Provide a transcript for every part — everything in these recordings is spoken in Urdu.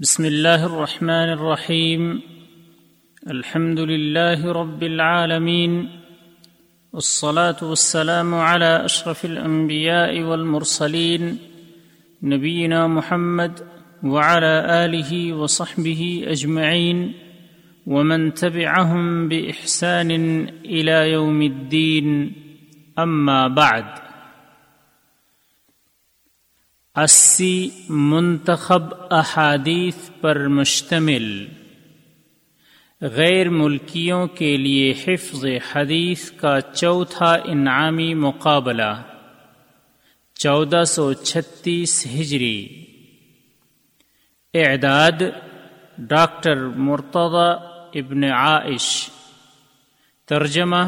بسم الله الرحمن الرحيم. الحمد لله رب العالمين. والصلاة والسلام على أشرف الأنبياء والمرسلين. نبينا محمد وعلى آله وصحبه أجمعين. ومن تبعهم بإحسان إلى يوم الدين. أما بعد. اسی منتخب احادیث پر مشتمل غیر ملکیوں کے لیے حفظ حدیث کا چوتھا انعامی مقابلہ چودہ سو چھتیس ہجری۔ اعداد ڈاکٹر مرتضی ابن عائش۔ ترجمہ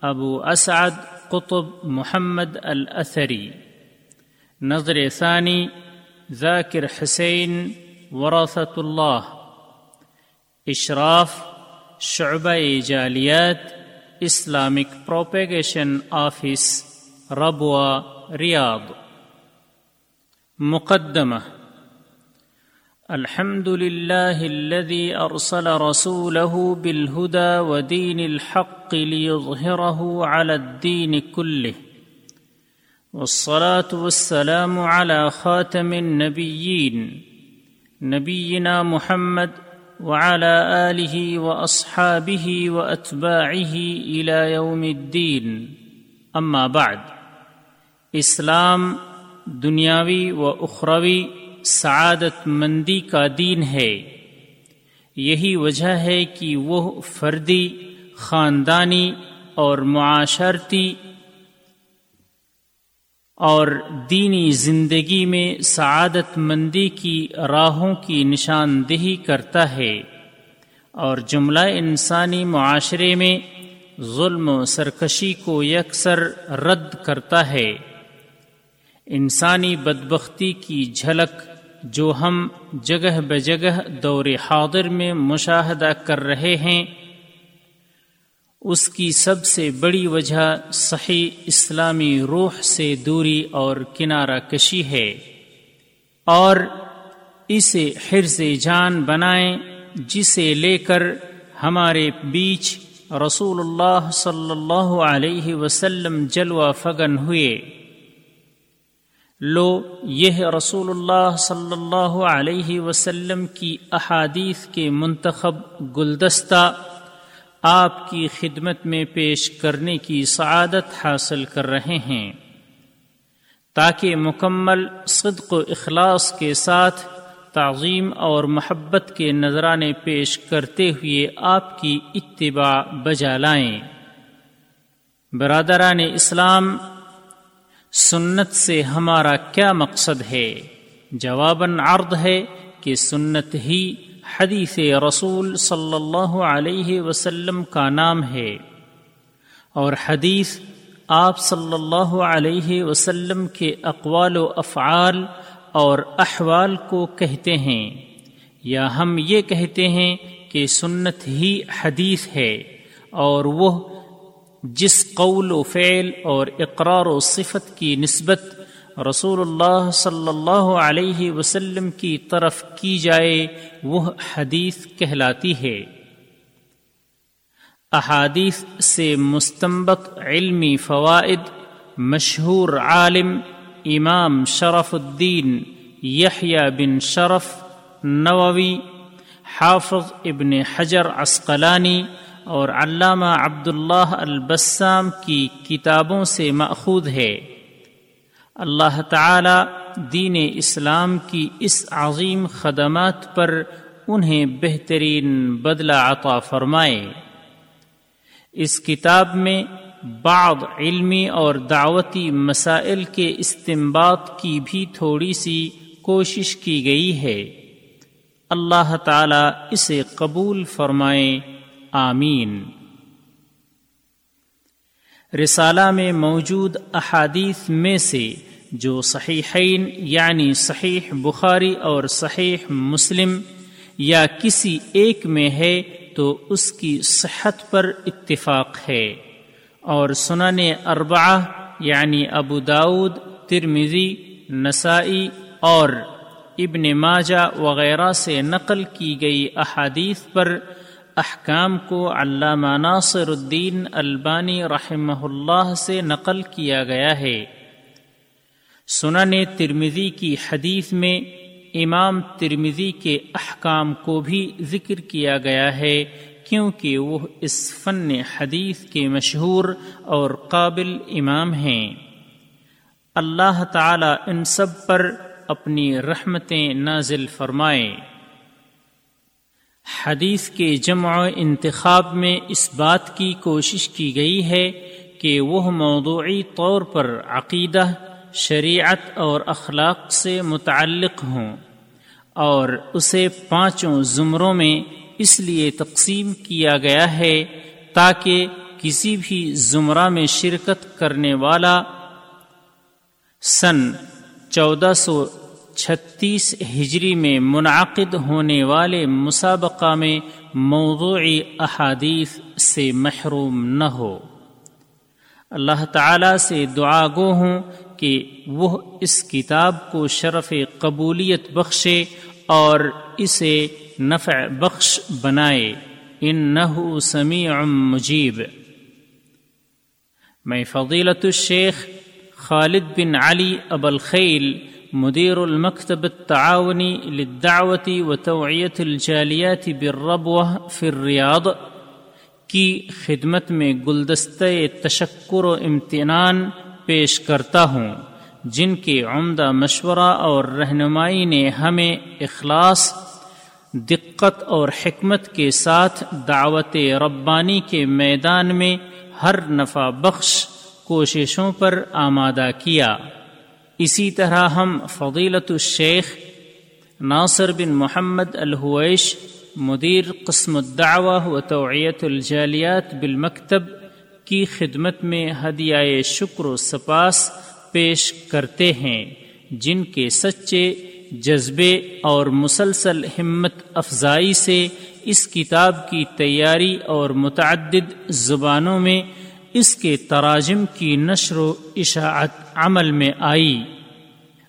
ابو اسعد قطب محمد الاثری۔ نظر ثانی، ذاکر حسین وراثت اللہ۔ اشراف، شعبہ جالیات، Islamic propagation office Rabwah, Riyadh. مقدمہ۔ الحمد لله الذي أرسل رسوله بالهدى ودين الحق ليظهره على الدين كله والصلاة والسلام على خاتم النبيين، نبينا محمد وعلى آله وأصحابه وأتباعه إلى يوم الدين. أما بعد، اسلام دنیاوی و اخروی سعادت مندی کا دین ہے۔ یہی وجہ ہے کہ وہ فردی، خاندانی اور معاشرتی اور دینی زندگی میں سعادت مندی کی راہوں کی نشاندہی کرتا ہے۔ اور جملہ انسانی معاشرے میں ظلم و سرکشی کو یکسر رد کرتا ہے۔ انسانی بدبختی کی جھلک جو ہم جگہ بجگہ دور حاضر میں مشاہدہ کر رہے ہیں اس کی سب سے بڑی وجہ صحیح اسلامی روح سے دوری اور کنارہ کشی ہے۔ اور اسے حرز جان بنائیں جسے لے کر ہمارے بیچ رسول اللہ صلی اللہ علیہ وسلم جلوہ فگن ہوئے۔ لو یہ رسول اللہ صلی اللہ علیہ وسلم کی احادیث کے منتخب گلدستہ آپ کی خدمت میں پیش کرنے کی سعادت حاصل کر رہے ہیں۔ تاکہ مکمل صدق و اخلاص کے ساتھ تعظیم اور محبت کے نذرانے پیش کرتے ہوئے آپ کی اتباع بجا لائیں۔ برادران اسلام، سنت سے ہمارا کیا مقصد ہے؟ جواباً عرض ہے کہ سنت ہی حدیث رسول صلی اللہ علیہ وسلم کا نام ہے اور حدیث آپ صلی اللہ علیہ وسلم کے اقوال و افعال اور احوال کو کہتے ہیں یا ہم یہ کہتے ہیں کہ سنت ہی حدیث ہے اور وہ جس قول و فعل اور اقرار و صفت کی نسبت رسول اللہ صلی اللہ علیہ وسلم کی طرف کی جائے، وہ حدیث کہلاتی ہے۔ احادیث سے مستمبت علمی فوائد، مشہور عالم امام شرف الدین یحییٰ بن شرف نووی، حافظ ابن حجر عسقلانی اور علامہ عبداللہ البسام کی کتابوں سے ماخوذ ہے۔ اللہ تعالی دین اسلام کی اس عظیم خدمات پر انہیں بہترین بدلہ عطا فرمائے۔ اس کتاب میں بعض علمی اور دعوتی مسائل کے استمباد کی بھی تھوڑی سی کوشش کی گئی ہے۔ اللہ تعالی اسے قبول فرمائے۔ آمین۔ رسالہ میں موجود احادیث میں سے جو صحیحین یعنی صحیح بخاری اور صحیح مسلم یا کسی ایک میں ہے تو اس کی صحت پر اتفاق ہے۔ اور سنن اربعہ یعنی ابو داود ترمزی نسائی اور ابن ماجہ وغیرہ سے نقل کی گئی احادیث پر احکام کو علامہ ناصر الدین البانی رحمہ اللہ سے نقل کیا گیا ہے۔ سنن ترمزی کی حدیث میں امام ترمزی کے احکام کو بھی ذکر کیا گیا ہے کیونکہ وہ اس فن حدیث کے مشہور اور قابل امام ہیں۔ اللہ تعالی ان سب پر اپنی رحمتیں نازل فرمائے۔ حدیث کے جمع انتخاب میں اس بات کی کوشش کی گئی ہے کہ وہ موضوعی طور پر عقیدہ شریعت اور اخلاق سے متعلق ہوں اور اسے پانچوں زمروں میں اس لیے تقسیم کیا گیا ہے تاکہ کسی بھی زمرہ میں شرکت کرنے والا سن چودہ سو چھتیس ہجری میں منعقد ہونے والے مسابقہ میں موضوعی احادیث سے محروم نہ ہو۔ اللہ تعالی سے دعا گو ہوں کہ وہ اس کتاب کو شرف قبولیت بخشے اور اسے نفع بخش بنائے۔ ان نہ سمیع مجیب۔ میں فضیلت الشیخ خالد بن علی اب الخیل، مدیر المکتب التعاونی للدعوة وتوعیت الجالیات بالربوة في الریاض، کی خدمت میں گلدستہ تشکر و امتنان پیش کرتا ہوں، جن کے عمدہ مشورہ اور رہنمائی نے ہمیں اخلاص، دقت اور حکمت کے ساتھ دعوت ربانی کے میدان میں ہر نفع بخش کوششوں پر آمادہ کیا۔ اسی طرح ہم فضیلت الشیخ ناصر بن محمد الحویش، مدیر قسم الدعوہ و توعیت الجالیات بالمکتب کی خدمت میں ہدیہ شکر و سپاس پیش کرتے ہیں، جن کے سچے جذبے اور مسلسل ہمت افزائی سے اس کتاب کی تیاری اور متعدد زبانوں میں اس کے تراجم کی نشر و اشاعت عمل میں آئی۔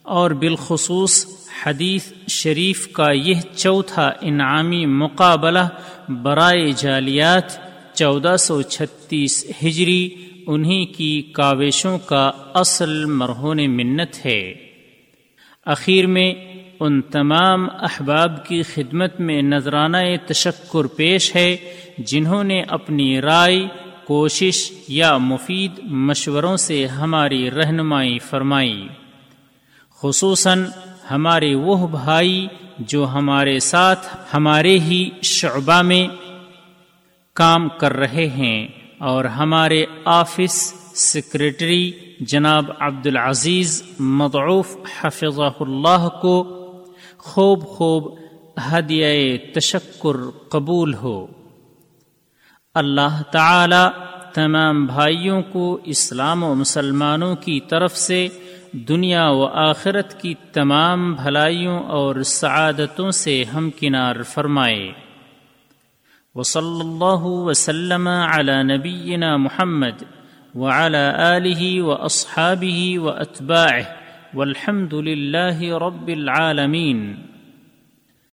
اور بالخصوص حدیث شریف کا یہ چوتھا انعامی مقابلہ برائے جالیات چودہ سو چھتیس ہجری انہی کی کاوشوں کا اصل مرہون منت ہے۔ اخیر میں ان تمام احباب کی خدمت میں نذرانہ تشکر پیش ہے جنہوں نے اپنی رائے، کوشش یا مفید مشوروں سے ہماری رہنمائی فرمائی۔ خصوصاً ہمارے وہ بھائی جو ہمارے ساتھ، ہمارے ہی شعبہ میں کام کر رہے ہیں اور ہمارے آفس سیکرٹری جناب عبد العزیز مضعوف حفظ اللہ کو خوب خوب ہدیہ تشکر قبول ہو۔ اللہ تعالی تمام بھائیوں کو اسلام و مسلمانوں کی طرف سے دنیا و آخرت کی تمام بھلائیوں اور سعادتوں سے ہمکنار فرمائے۔ وصلى الله وسلم على نبينا محمد وعلى آله وأصحابه وأتباعه والحمد لله رب العالمين